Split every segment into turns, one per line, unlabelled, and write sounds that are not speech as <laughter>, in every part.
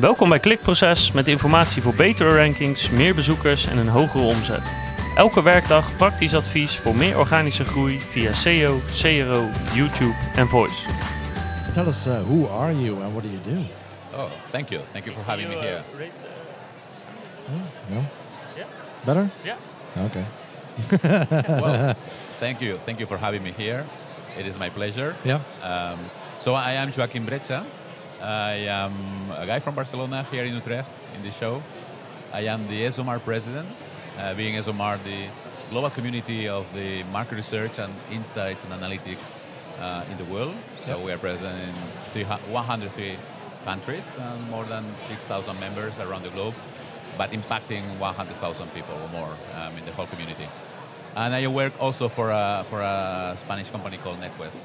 Welkom bij Klikproces met informatie voor betere rankings, meer bezoekers en een hogere omzet. Elke werkdag praktisch advies voor meer organische groei via SEO, CRO, YouTube en Voice.
Tell us uh, who are you and what do you do?
Oh, thank you. Thank you for having me here.
No?
Yeah.
Better?
Yeah.
Okay. <laughs>
well, <laughs> thank you. Thank you for having me here. It is my pleasure.
Yeah.
Um, so I am Joaquim Brecha. I am a guy from Barcelona here in Utrecht in the show. I am the ESOMAR president, uh, being ESOMAR the global community of the market research and insights and analytics uh, in the world. So
Yep.
we are present in 300 103 countries and more than 6,000 members around the globe, but impacting 100,000 people or more um, in the whole community. And I work also for a, for a Spanish company called Netquest,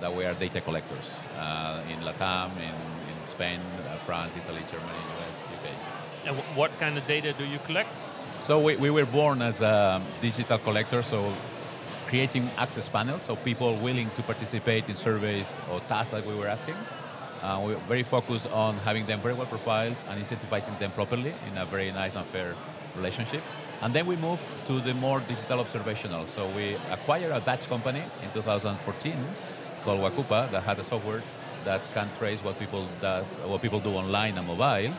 that we are data collectors uh, in Latam, in, in Spain, uh, France, Italy, Germany, US, UK.
And what kind of data do you collect?
So we, we were born as a digital collector, so creating access panels, so people willing to participate in surveys or tasks that we were asking. Uh, we were very focused on having them very well profiled and incentivizing them properly in a very nice and fair relationship. And then we moved to the more digital observational. So we acquired a Dutch company in 2014 called Wakoopa that had a software that can trace what people does, what people do online and mobile,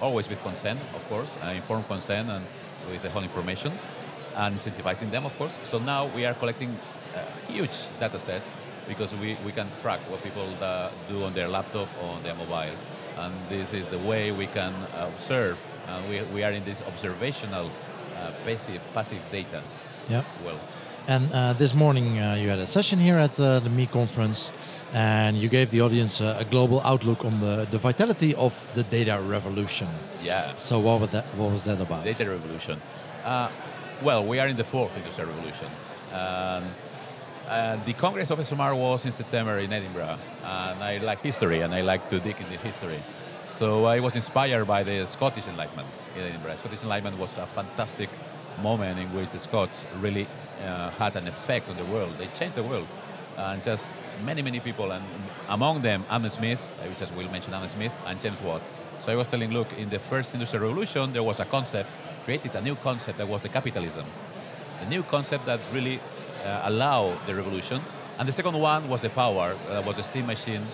always with consent, of course, uh, informed consent and with the whole information, and incentivizing them, of course. So now we are collecting uh, huge data sets because we, we can track what people uh, do on their laptop or on their mobile. And this is the way we can observe. And we, we are in this observational, uh, passive, passive data.
Yeah.
Well,
And uh, this morning uh, you had a session here at uh, the Me conference and you gave the audience uh, a global outlook on the, the vitality of the data revolution.
yeah.
So what was that, what was that about?
Data revolution. Uh, well, we are in the fourth industrial revolution. Um, uh, the Congress of ESOMAR was in September in Edinburgh, and I like history, and I like to dig into history. So I was inspired by the Scottish Enlightenment in Edinburgh. Scottish Enlightenment was a fantastic moment in which the Scots really uh, had an effect on the world. They changed the world, and just many, many people, and among them Adam Smith, which I just will mention Adam Smith, and James Watt. So I was telling, look, in the first industrial revolution, there was a concept, created a new concept that was the capitalism. A new concept that really uh, allowed the revolution. And the second one was the power, uh, was the steam machine,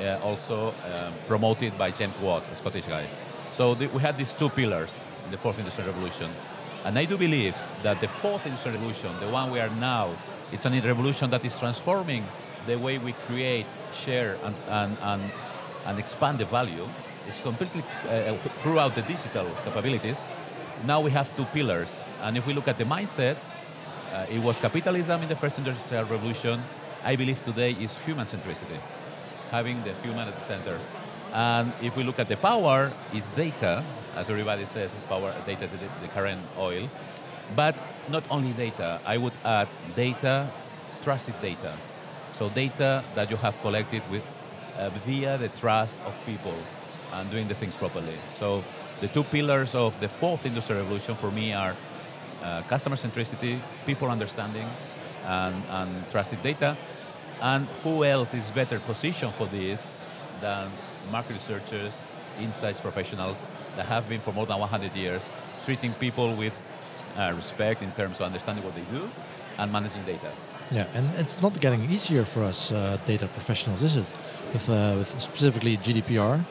uh, also um, promoted by James Watt, a Scottish guy. So the, we had these two pillars in the fourth industrial revolution. And I do believe that the fourth industrial revolution, the one we are now, it's a revolution that is transforming the way we create, share, and, and, and, and expand the value. It's completely uh, throughout the digital capabilities. Now we have two pillars. And if we look at the mindset, uh, it was capitalism in the first industrial revolution. I believe today is human centricity, having the human at the center. And if we look at the power, is data, as everybody says, power data is the, the current oil. But not only data, I would add data, trusted data. So data that you have collected with uh, via the trust of people and doing the things properly. So the two pillars of the fourth industrial revolution for me are uh, customer centricity, people understanding, and, and trusted data. And who else is better positioned for this than market researchers, insights professionals that have been for more than 100 years treating people with uh, respect in terms of understanding what they do and managing data.
Yeah, and it's not getting easier for us uh, data professionals, is it? With, uh, with specifically GDPR.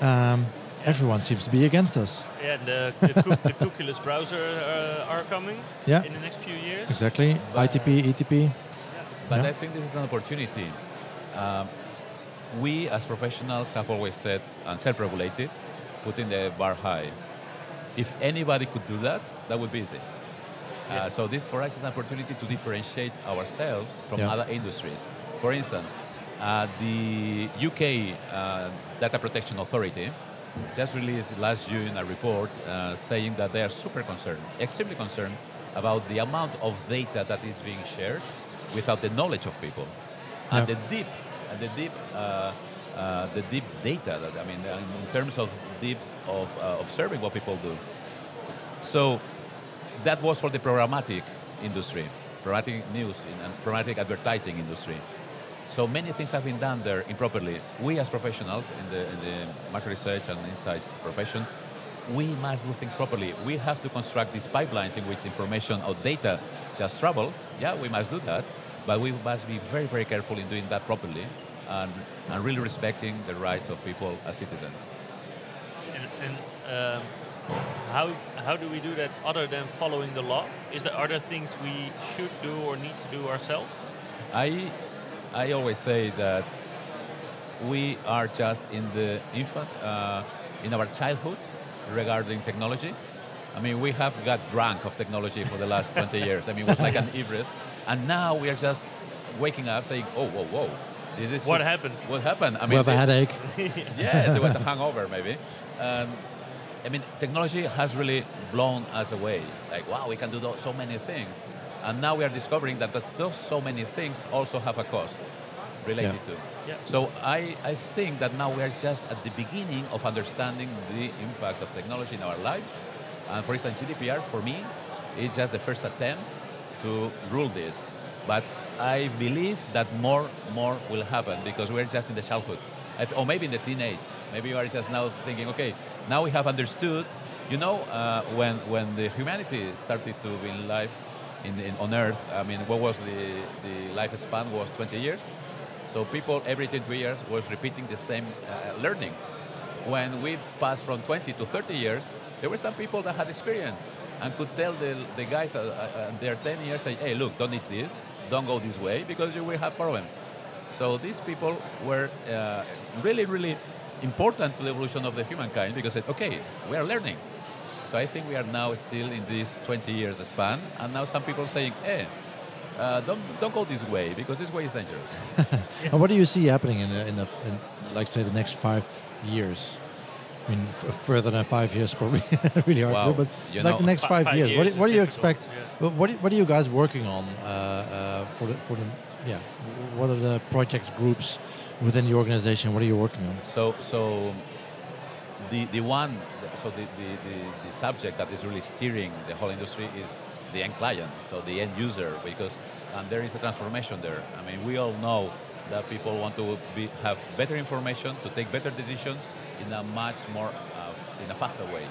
Um, everyone seems to be against us.
Yeah, the, the, cook, the cookieless browser uh, are coming
Yeah.
in the next few years.
Exactly.
But-
ITP, ETP.
But
Yeah.
I think this is an opportunity. Um, we as professionals have always said and self-regulated, putting the bar high. If anybody could do that, that would be easy.
Yeah.
Uh, so this for us is an opportunity to differentiate ourselves from
Yeah.
other industries. For instance, uh, the UK uh, Data Protection Authority just released last June a report uh, saying that they are super concerned, extremely concerned about the amount of data that is being shared without the knowledge of people, and the deep, the deep, uh, uh, the deep data. That I mean, uh, in terms of deep of uh, observing what people do. So that was for the programmatic industry, programmatic news and programmatic advertising industry. So many things have been done there improperly. We as professionals in the, in the market research and insights profession, we must do things properly. We have to construct these pipelines in which information or data just travels. Yeah, we must do that, but we must be very, very careful in doing that properly and, and really respecting the rights of people as citizens.
And, and um, how how do we do that other than following the law? Is there other things we should do or need to do ourselves?
I, I always say that we are just in the infant, uh, in our childhood regarding technology. I mean, we have got drunk of technology for the last 20 <laughs> years. I mean, it was like an Ibris. And now we are just waking up saying, oh, whoa, whoa. Is this
What happened?
What happened? I
We have a headache. <laughs>
yes, it was a hangover maybe. Um, I mean, technology has really blown us away. Like, wow, we can do so many things. And now we are discovering that that's those so many things also have a cost related to.
Yeah.
So I, I think that now we are just at the beginning of understanding the impact of technology in our lives. And for instance, GDPR, for me, is just the first attempt to rule this. But I believe that more, more will happen because we're just in the childhood. Or maybe in the teenage. Maybe you are just now thinking, okay, now we have understood. You know, uh, when, when the humanity started to be in life in, in, on Earth, I mean, what was the, the lifespan was 20 years. So people every 20 years was repeating the same uh, learnings. When we passed from 20 to 30 years, there were some people that had experience and could tell the, the guys uh, uh, uh, their 10 years, say, hey, look, don't eat this, don't go this way, because you will have problems. So these people were uh, really, really important to the evolution of the humankind because okay, we are learning. So I think we are now still in this 20 years span, and now some people saying, hey, uh, don't, don't go this way because this way is dangerous. <laughs>
And what do you see happening in, in, a, in like say the next five years? I mean, f- further than five years <laughs> probably really hard
Wow.
to do, but
You
like
know-
the next five,
five
years. What, do, what do you expect?
yeah.
What, what, what are you guys working on uh, uh, for the for the yeah? What are the project groups within the organization? What are you working on?
So, so the, the one, so the, the, the, the subject that is really steering the whole industry is the end client, so the end user, because and there is a transformation there. I mean, we all know that people want to be, have better information to take better decisions in a much more, uh, in a faster way.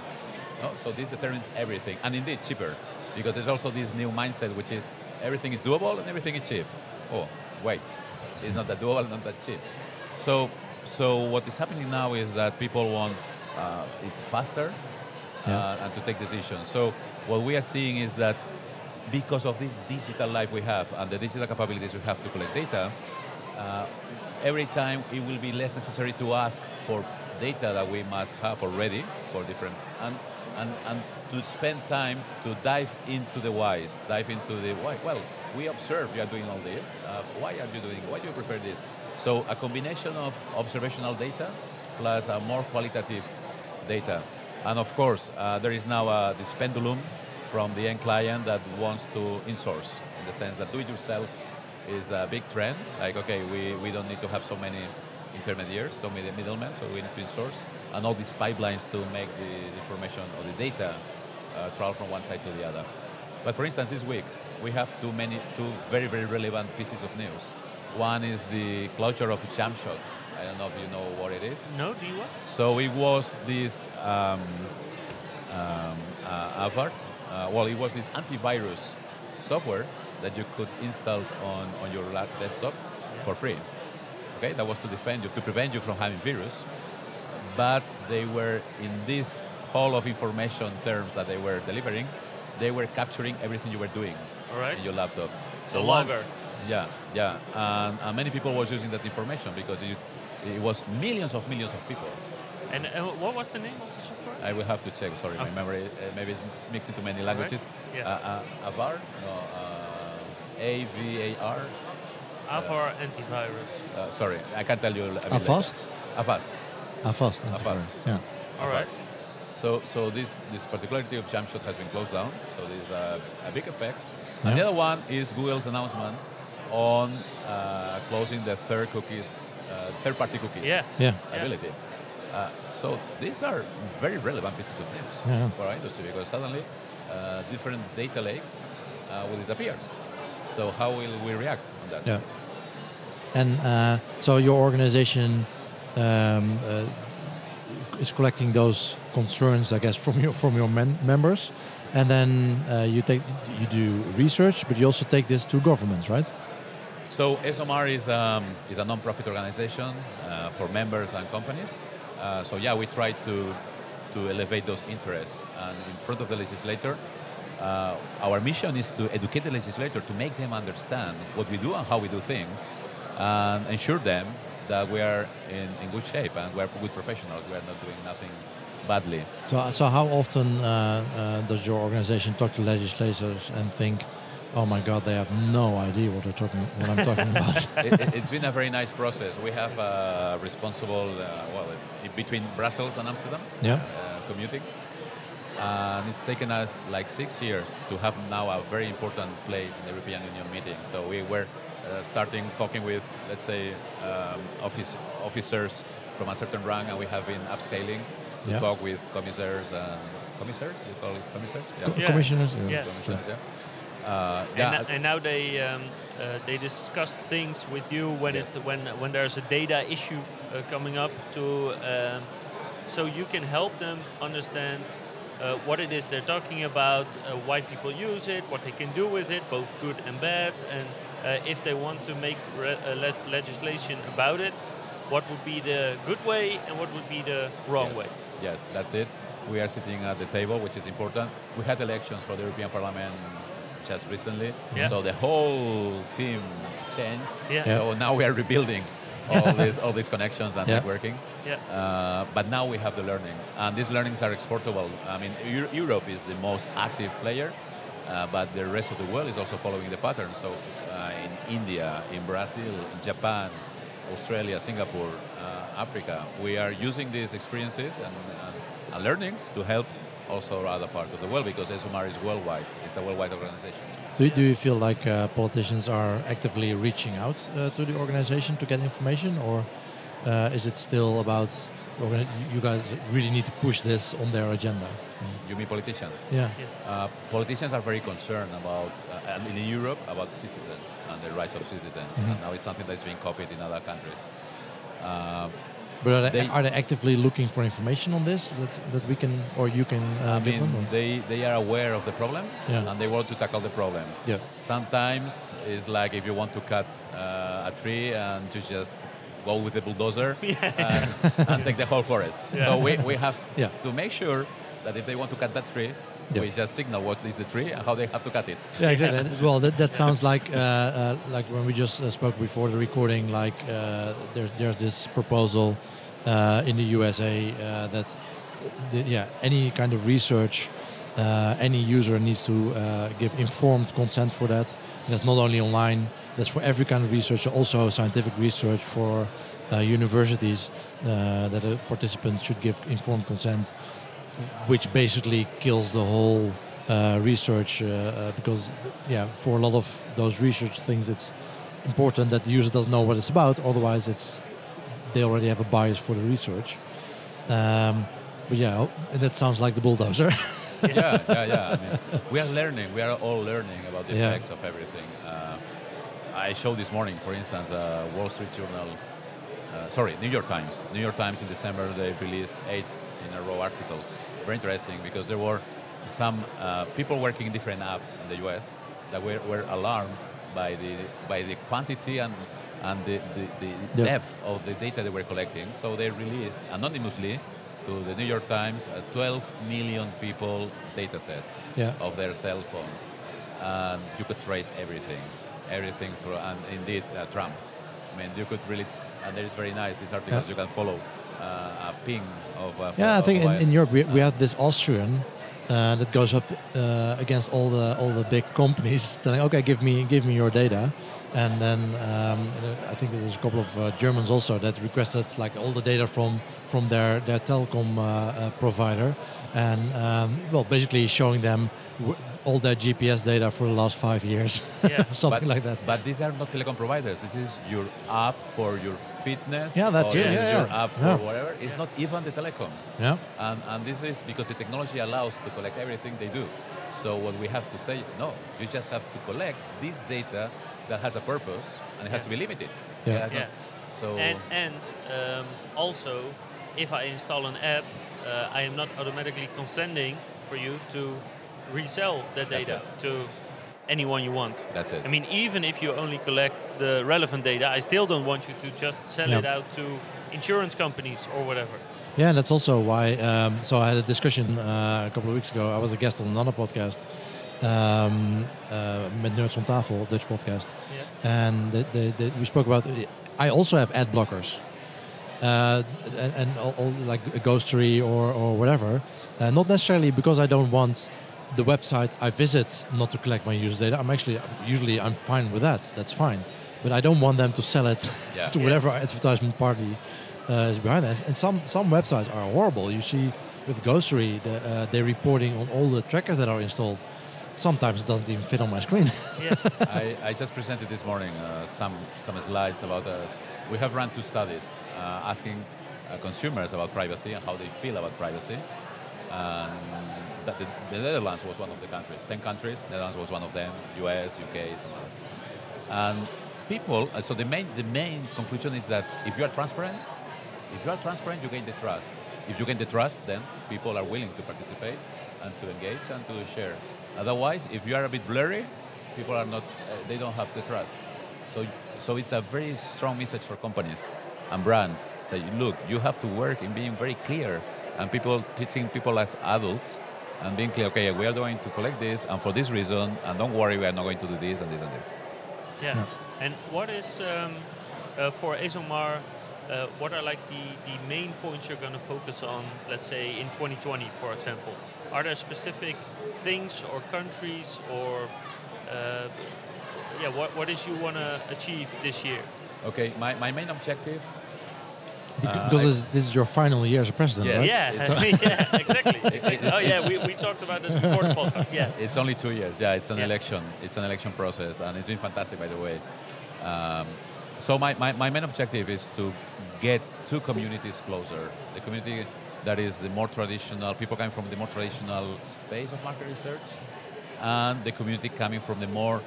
No? So this determines everything, and indeed cheaper, because there's also this new mindset which is everything is doable and everything is cheap. Oh, wait, it's not that doable, not that cheap. So, so what is happening now is that people want uh, it faster uh, and to take decisions. So what we are seeing is that because of this digital life we have and the digital capabilities we have to collect data, uh, every time it will be less necessary to ask for data that we must have already for different and and, and to spend time to dive into the whys, dive into the why. Well, we observe you are doing all this. Uh, why are you doing? Why do you prefer this? So a combination of observational data plus a more qualitative data, and of course uh, there is now uh, this pendulum from the end client that wants to insource in the sense that do-it-yourself is a big trend. Like, okay, we, we don't need to have so many intermediaries, so many middlemen, so we need to insource. And all these pipelines to make the information or the data uh, travel from one side to the other. But for instance, this week, we have two, many, two very, very relevant pieces of news. One is the closure of Jumpshot. I don't know if you know what it is.
No, do you what?
So it was this um, um, uh, Avart. Uh, well, it was this antivirus software that you could install on, on your desktop for free. Okay, that was to defend you, to prevent you from having virus. But they were in this hall of information terms that they were delivering, they were capturing everything you were doing
All right.
in your laptop.
So
once-
logger.
Yeah, yeah, and, and many people was using that information because it's, it was millions of millions of people.
And uh, what was the name of the software?
I will have to check. Sorry, my memory uh, maybe it's mixed into many languages.
Yeah.
Uh, uh, Avar, no, uh, A V A R.
Avar antivirus.
Uh, sorry, I can't tell you. a bit later.
Avast?
Avast.
Avast.
Avast.
Yeah.
All right.
Avast. So, so this this particularity of Jumpshot has been closed down. So there's a, a big effect. And the
Yeah.
other one is Google's announcement on uh, closing the third cookies, uh, third-party cookies.
Yeah.
Yeah.
Yeah.
ability. Uh, so these are very relevant pieces of news
Yeah.
for our industry because suddenly uh, different data lakes uh, will disappear. So how will we react on that?
Yeah. And uh, so your organization um, uh, is collecting those concerns, I guess, <laughs> from your from your men- members, and then uh, you take you do research, but you also take this to governments, right?
So ESOMAR is, um, is a non-profit organization uh, for members and companies. Uh, so yeah, we try to, to elevate those interests. And in front of the legislator, uh, our mission is to educate the legislator to make them understand what we do and how we do things, and ensure them that we are in, in good shape and we're good professionals. We are not doing nothing badly.
So, so how often uh, uh, does your organization talk to legislators and think, "Oh my God, they have no idea what they're talking, what I'm talking about"? <laughs>
it, has been a very nice process. We have a responsible, uh, well, between Brussels and Amsterdam,
Yeah.
uh, commuting. And it's taken us like six years to have now a very important place in the European Union meeting. So we were uh, starting talking with, let's say, um, office, officers from a certain rank, and we have been upscaling to
Yeah.
talk with commissaries and commissaries. You call it commissaries?
Co-
Yeah.
Commissioners.
Yeah.
Commissioners, yeah. Uh,
And,
yeah,
no- and now they um, uh, they discuss things with you when
Yes.
it when when there's a data issue uh, coming up to um, so you can help them understand uh, what it is they're talking about, uh, why people use it, what they can do with it, both good and bad, and uh, if they want to make re- uh, le- legislation about it, what would be the good way and what would be the wrong
yes.
way.
Yes, that's it. We are sitting at the table, which is important. We had elections for the European Parliament just recently,
Yeah.
so the whole team changed.
Yeah.
Yeah.
So now we are rebuilding all <laughs> these all these connections and
Yeah.
networking.
Yeah.
Uh, but now we have the learnings, and these learnings are exportable. I mean, Eu- Europe is the most active player, uh, but the rest of the world is also following the pattern. So uh, in India, in Brazil, in Japan, Australia, Singapore, uh, Africa, we are using these experiences and, and, and learnings to help also other parts of the world because ESOMAR is worldwide. It's a worldwide organization.
Do, do you feel like uh, politicians are actively reaching out uh, to the organization to get information, or uh, is it still about you guys really need to push this on their agenda?
You mean politicians?
Yeah.
Uh, politicians are very concerned about, uh, and in Europe, about citizens and the rights of citizens.
Mhm.
And now it's something that's being copied in other countries.
But are they,
They-
are they actively looking for information on this that, that we can or you can uh,
I
give
mean,
them? or-
they, they are aware of the problem
Yeah.
and they want to tackle the problem.
Yeah.
Sometimes it's like if you want to cut uh, a tree and you just go with the bulldozer <laughs> and, and take the whole forest.
Yeah.
So we, we have
Yeah.
to make sure that if they want to cut that tree,
Yeah.
we just signal what is the tree and how they have to cut it.
Yeah, exactly. <laughs> Well, that, that sounds like uh, uh, like when we just uh, spoke before the recording. Like uh, there's there's this proposal uh, in the USA uh, that the, yeah any kind of research, uh, any user needs to uh, give informed consent for that. And that's not only online. That's for every kind of research. Also scientific research for uh, universities uh, that a participant should give informed consent which basically kills the whole uh, research uh, uh, because yeah for a lot of those research things it's important that the user doesn't know what it's about otherwise it's they already have a bias for the research um, but yeah that sounds like the bulldozer <laughs>
yeah, yeah, yeah. I mean, we are learning. We are all learning about the
Yeah.
effects of everything. Uh, I showed this morning, for instance, uh, Wall Street Journal. Uh, sorry, New York Times. New York Times in December they released eight in a row articles. Very interesting because there were some uh, people working in different apps in the U.S. that were, were alarmed by the by the quantity and and the, the, the
Yeah.
depth of the data they were collecting. So they released anonymously to the New York Times uh, 12 million people data sets
Yeah.
of their cell phones. And you could trace everything, everything through, and indeed uh, Trump. I mean, you could really, and there is very nice, these articles
Yeah.
you can follow a ping of. Uh,
yeah I think in, in Europe we, we have this Austrian uh, that goes up uh, against all the all the big companies <laughs> telling okay give me give me your data and then um, uh, I think there's a couple of uh, Germans also that requested like all the data from from their their telecom uh, uh, provider and um, well basically showing them w- all their GPS data for the last five years <laughs>
Yeah.
something
but,
like that
But these are not telecom providers. This is your app for your fitness.
Yeah, that
or
too.
this
Yeah,
is your
yeah.
app for
Yeah.
whatever. It's not even the telecom.
yeah
And, and this is because the technology allows to collect everything they do. So what we have to say, no, you just have to collect this data that has a purpose and it has
Yeah.
to be limited.
Yeah.
It
Yeah.
not- So
And and um, also, if I install an app, uh, I am not automatically consenting for you to resell that data to anyone you want.
that's it.
I mean, even if you only collect the relevant data, I still don't want you to just sell
Yeah.
it out to insurance companies or whatever.
Yeah, and that's also why. Um, so I had a discussion uh, a couple of weeks ago. I was a guest on another podcast, um, uh, met Nerds on Tafel, Dutch podcast,
Yeah.
and the, the, the, we spoke about. I also have ad blockers, uh, and, and all, all like a Ghostery or or whatever. Uh, not necessarily because I don't want the website I visit not to collect my user data. I'm actually usually I'm fine with that. That's fine, but I don't want them to sell it <laughs>
Yeah.
to
Yeah.
whatever advertisement party uh, is behind that. And some some websites are horrible. You see with Ghostery, the, uh, they're reporting on all the trackers that are installed. Sometimes it doesn't even fit on my screen. <laughs>
Yeah.
I, I just presented this morning uh, some some slides about us. We have run two studies uh, asking uh, consumers about privacy and how they feel about privacy. And that the, the Netherlands was one of the countries. Ten countries. Netherlands was one of them. U.S., U.K., some others. And people. uh, So the main the main conclusion is that if you are transparent, if you are transparent, you gain the trust. If you gain the trust, then people are willing to participate and to engage and to share. Otherwise, if you are a bit blurry, people are not, uh, they don't have the trust. So, so it's a very strong message for companies and brands. Say, look, you have to work in being very clear and people treating people as adults and being clear. Okay, we are going to collect this, and for this reason, and don't worry, we are not going to do this and this and this.
Yeah.
Yeah.
And what is um, uh, for ESOMAR? Uh, what are like the, the main points you're going to focus on? Let's say in 2020, for example. Are there specific things or countries or uh, yeah, what what is you want to achieve this year?
Okay, my, my main objective.
Bec-
Uh,
because this, this is your final year as a president,
Yes.
right?
Yeah, <laughs> yeah, exactly. <laughs> exactly. Oh yeah, we, we talked about it before the podcast. Yeah.
It's only two years. Yeah, it's an
Yeah.
election. It's an election process, and it's been fantastic, by the way. Um, so my, my, my main objective is to get two communities closer. The community that is the more traditional, people coming from the more traditional space of market research, and the community coming from the more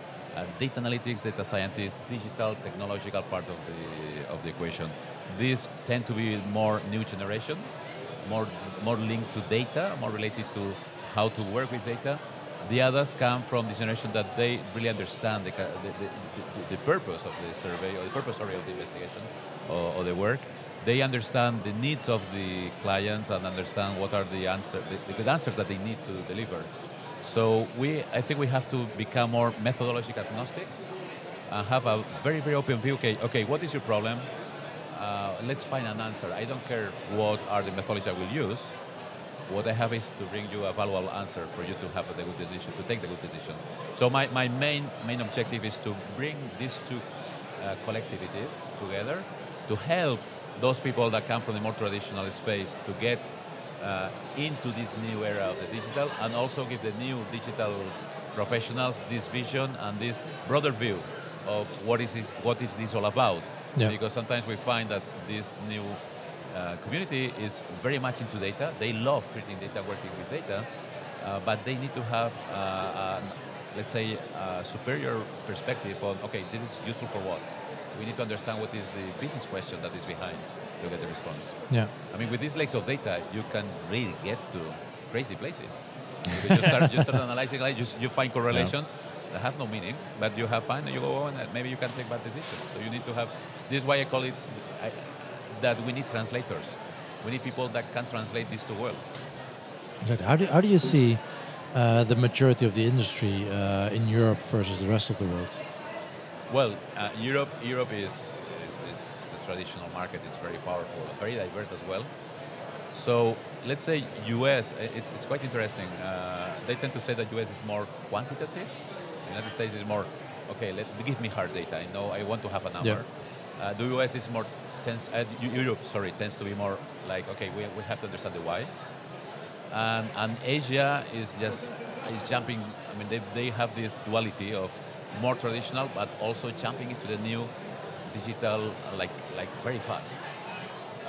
data analytics, data scientists, digital, technological part of the of the equation. These tend to be more new generation, more more linked to data, more related to how to work with data. The others come from the generation that they really understand the, the, the, the, purpose of the survey or the purpose sorry, of the investigation or, or the work. They understand the needs of the clients and understand what are the answer, the good answers that they need to deliver. So we, I think we have to become more methodologic agnostic and have a very, very open view. Okay, okay, what is your problem? Uh, let's find an answer. I don't care what are the methodologies I will use. What I have is to bring you a valuable answer for you to have the good decision, to take the good decision. So my, my main main objective is to bring these two uh, collectivities together to help those people that come from the more traditional space to get uh, into this new era of the digital and also give the new digital professionals this vision and this broader view of what is this, what is this all about.
Yeah.
Because sometimes we find that this new uh, community is very much into data. They love treating data, working with data, uh, but they need to have, uh, an, let's say, a superior perspective on, okay, this is useful for what? We need to understand what is the business question that is behind to get the response.
Yeah.
I mean, with these lakes of data, you can really get to crazy places. You start, you start analyzing, like you, you find correlations that have no meaning, but you have fun and you go on, and maybe you can take bad decisions. So you need to have. This is why I call it I, that we need translators. We need people that can translate these two worlds.
Exactly. How do, how do you see uh, the maturity of the industry uh, in Europe versus the rest of the world?
Well, uh, Europe, Europe is, is, is traditional market is very powerful, very diverse as well. So let's say US, uh, it's, it's quite interesting. Uh, they tend to say that US is more quantitative. United States is more, okay, let, give me hard data. I know I want to have a number. Uh, the US is more tends, uh, Europe, sorry, tends to be more like, okay, we, we have to understand the why. And, and Asia is just is jumping. I mean, they, they have this duality of more traditional, but also jumping into the new digital, like like very fast.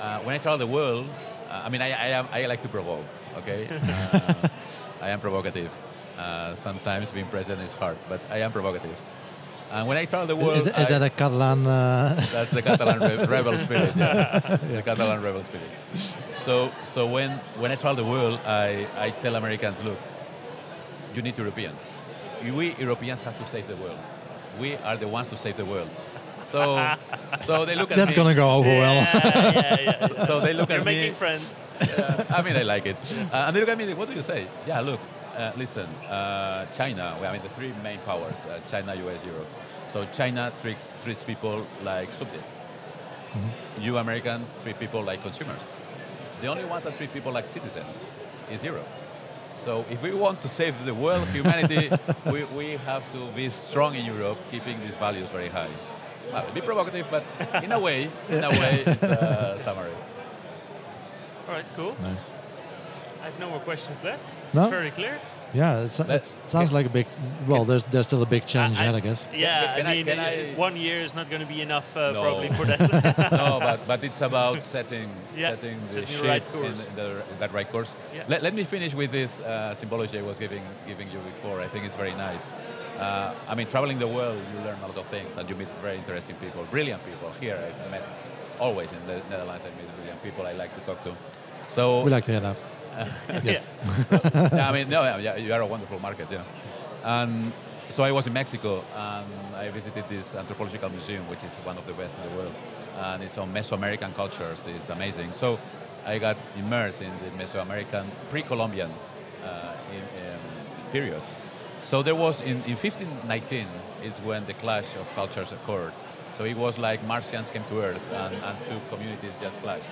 Uh, when I travel the world, uh, I mean, I, I, am, I like to provoke. Okay, uh, <laughs> I am provocative. Uh, sometimes being present is hard, but I am provocative. And when I travel the world,
is that- is
I-
that a Catalan? Uh, <laughs>
that's the Catalan re- <laughs> rebel spirit. Yeah. The Catalan rebel spirit. So, so when, when I travel the world, I, I tell Americans, look, you need Europeans. We Europeans have to save the world. We are the ones to save the world. So, so they look at
that's
me.
gonna go over well.
Yeah, yeah, yeah.
So, <laughs> so they look
You're
at
making friends.
Yeah, I mean, I like it. Uh, and they look at me. What do you say? Yeah, look, uh, listen. Uh, China. Well, I mean, the three main powers: uh, China, U.S., Europe. So China treats treats people like subjects. You American treat people like consumers. The only ones that treat people like citizens is Europe. So if we want to save the world, humanity, <laughs> we, we have to be strong in Europe, keeping these values very high. Well, be provocative, but in a <laughs> way, in a way, it's a summary.
All right, cool.
nice.
I have no more questions left.
No?
It's very clear.
Yeah, it's,
Let's-
it sounds like a big. Well, there's there's still a big challenge
I-
ahead, I guess.
Yeah,
can
I
I-
mean,
can
uh,
I-
one year is not going to be enough uh,
No.
probably for <laughs> that.
no, but, but it's about setting <laughs>
Yeah,
setting the
setting the
ship
right
in
course.
the, the, that right course.
Yeah.
Let, let me finish with this uh, symbology I was giving giving you before. I think it's very nice. Uh, I mean, traveling the world, you learn a lot of things, and you meet very interesting people, brilliant people. Here, I've met always in the Netherlands. I meet brilliant people I like to talk to. So
We like to hear that. <laughs> Yes.
yeah, I mean, no, yeah, you are a wonderful market, yeah. And so I was in Mexico and I visited this anthropological museum, which is one of the best in the world, and it's on Mesoamerican cultures. It's amazing. So I got immersed in the Mesoamerican pre-Columbian uh, in, um, period. So there was in, in 1519 is when the clash of cultures occurred. So it was like Martians came to Earth and, and two communities just clashed.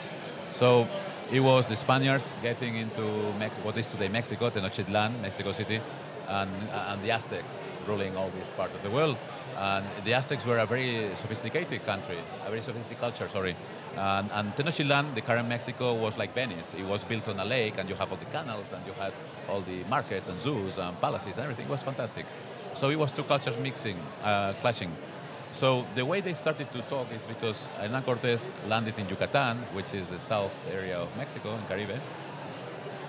So it was the Spaniards getting into Mex- what is today Mexico, Tenochtitlan, Mexico City, and, and the Aztecs ruling all this part of the world. And the Aztecs were a very sophisticated country, a very sophisticated culture, sorry. And, and Tenochtitlan, the current Mexico, was like Venice. It was built on a lake, and you have all the canals, and you had all the markets and zoos and palaces, and everything. It was fantastic. So it was two cultures mixing, uh, clashing. So the way they started to talk is because Hernan Cortés landed in Yucatan, which is the south area of Mexico in Caribe.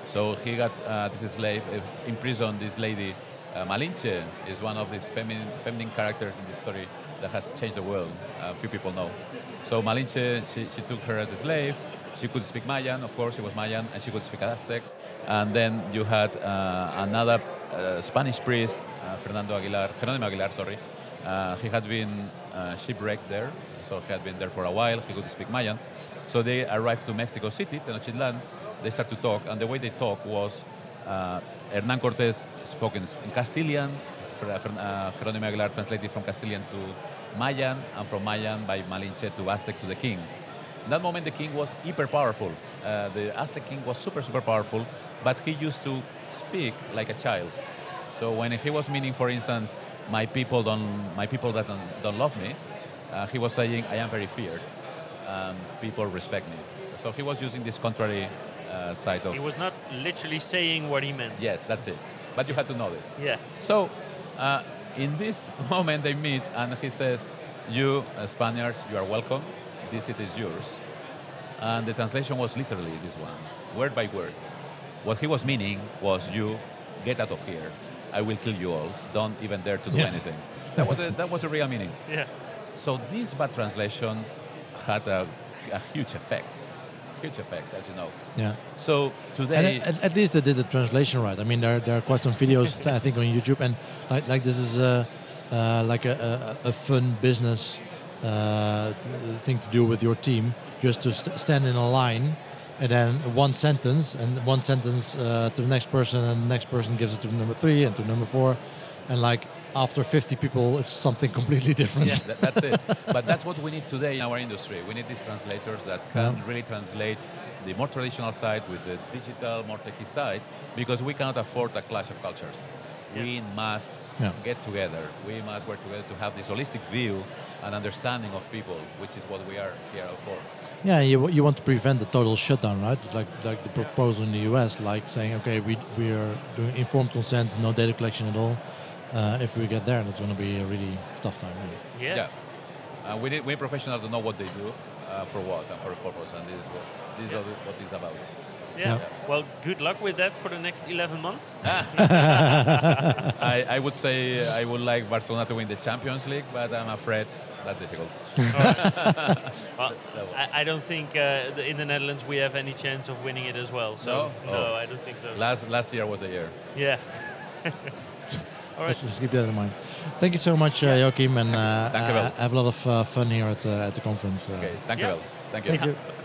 So he got uh, this slave, uh, imprisoned this lady. Uh, Malinche is one of these feminine, feminine characters in the story that has changed the world. Uh, few people know. So Malinche, she, she took her as a slave. She could speak Mayan, of course, she was Mayan, and she could speak Aztec. And then you had uh, another uh, Spanish priest, uh, Fernando Aguilar, Jerónimo Aguilar, sorry. Uh, he had been uh, shipwrecked there, so he had been there for a while. He could speak Mayan. So they arrived to Mexico City, Tenochtitlan. They start to talk, and the way they talk was uh, Hernan Cortés spoke in, in Castilian, uh, Jerónimo Aguilar translated from Castilian to Mayan, and from Mayan by Malinche to Aztec to the king. In that moment, the king was hyper powerful. Uh, the Aztec king was super, super powerful, but he used to speak like a child. So when he was meaning, for instance, my people don't, my people doesn't don't love me, uh, he was saying, I am very feared, and people respect me. So he was using this contrary uh, side of.
he was not literally saying what he meant.
Yes, that's it. But you had to know it.
Yeah.
So, uh, in this <laughs> moment, they meet, and he says, "You uh, Spaniards, you are welcome. This city is yours." And the translation was literally this one, word by word. What he was meaning was, "You get out of here. I will kill you all. Don't even dare to do
Yeah.
anything." That was a, that was the real meaning. <laughs>
Yeah.
So this bad translation had a, a huge effect, huge effect, as you know.
Yeah.
So
And
today,
at, at least they did the translation right. I mean, there, there are quite some videos <laughs> I think on YouTube, and like like this is uh, uh, like a, a, a fun business uh, thing to do with your team, just to st- stand in a line, and then one sentence, and one sentence uh, to the next person, and the next person gives it to number three and to number four, and like after 50 people, it's something completely different.
Yeah, that, that's it. <laughs> but that's what we need today in our industry. We need these translators that can
Yeah.
really translate the more traditional side with the digital, more techy side, because we cannot afford a clash of cultures. We must
Yeah.
get together. We must work together to have this holistic view and understanding of people, which is what we are here for.
Yeah, you, you want to prevent the total shutdown, right? Like like the proposal in the US, like saying, okay, we we are doing informed consent, no data collection at all. Uh, if we get there, that's going to be a really tough time. Really.
Yeah.
Uh, we need we need professionals to know what they do, uh, for what and for a purpose, and this is what this is what what it's about.
Yeah.
Yeah.
Well, good luck with that for the next 11 months. <laughs>
I, I would say I would like Barcelona to win the Champions League, but I'm afraid that's difficult. <laughs>
Well, I, I don't think uh, in the Netherlands we have any chance of winning it as well. So
No?
no,
Oh.
I don't think so.
Last last year was a year.
yeah. <laughs> All right.
Let's just keep that in mind. Thank you so much, uh, Joachim, and uh,
Dank u
uh, have a lot of uh, fun here at, uh, at the conference. Uh,
Okay, thank you
Yeah.
well. Thank you.
Thank you.
Bye-bye.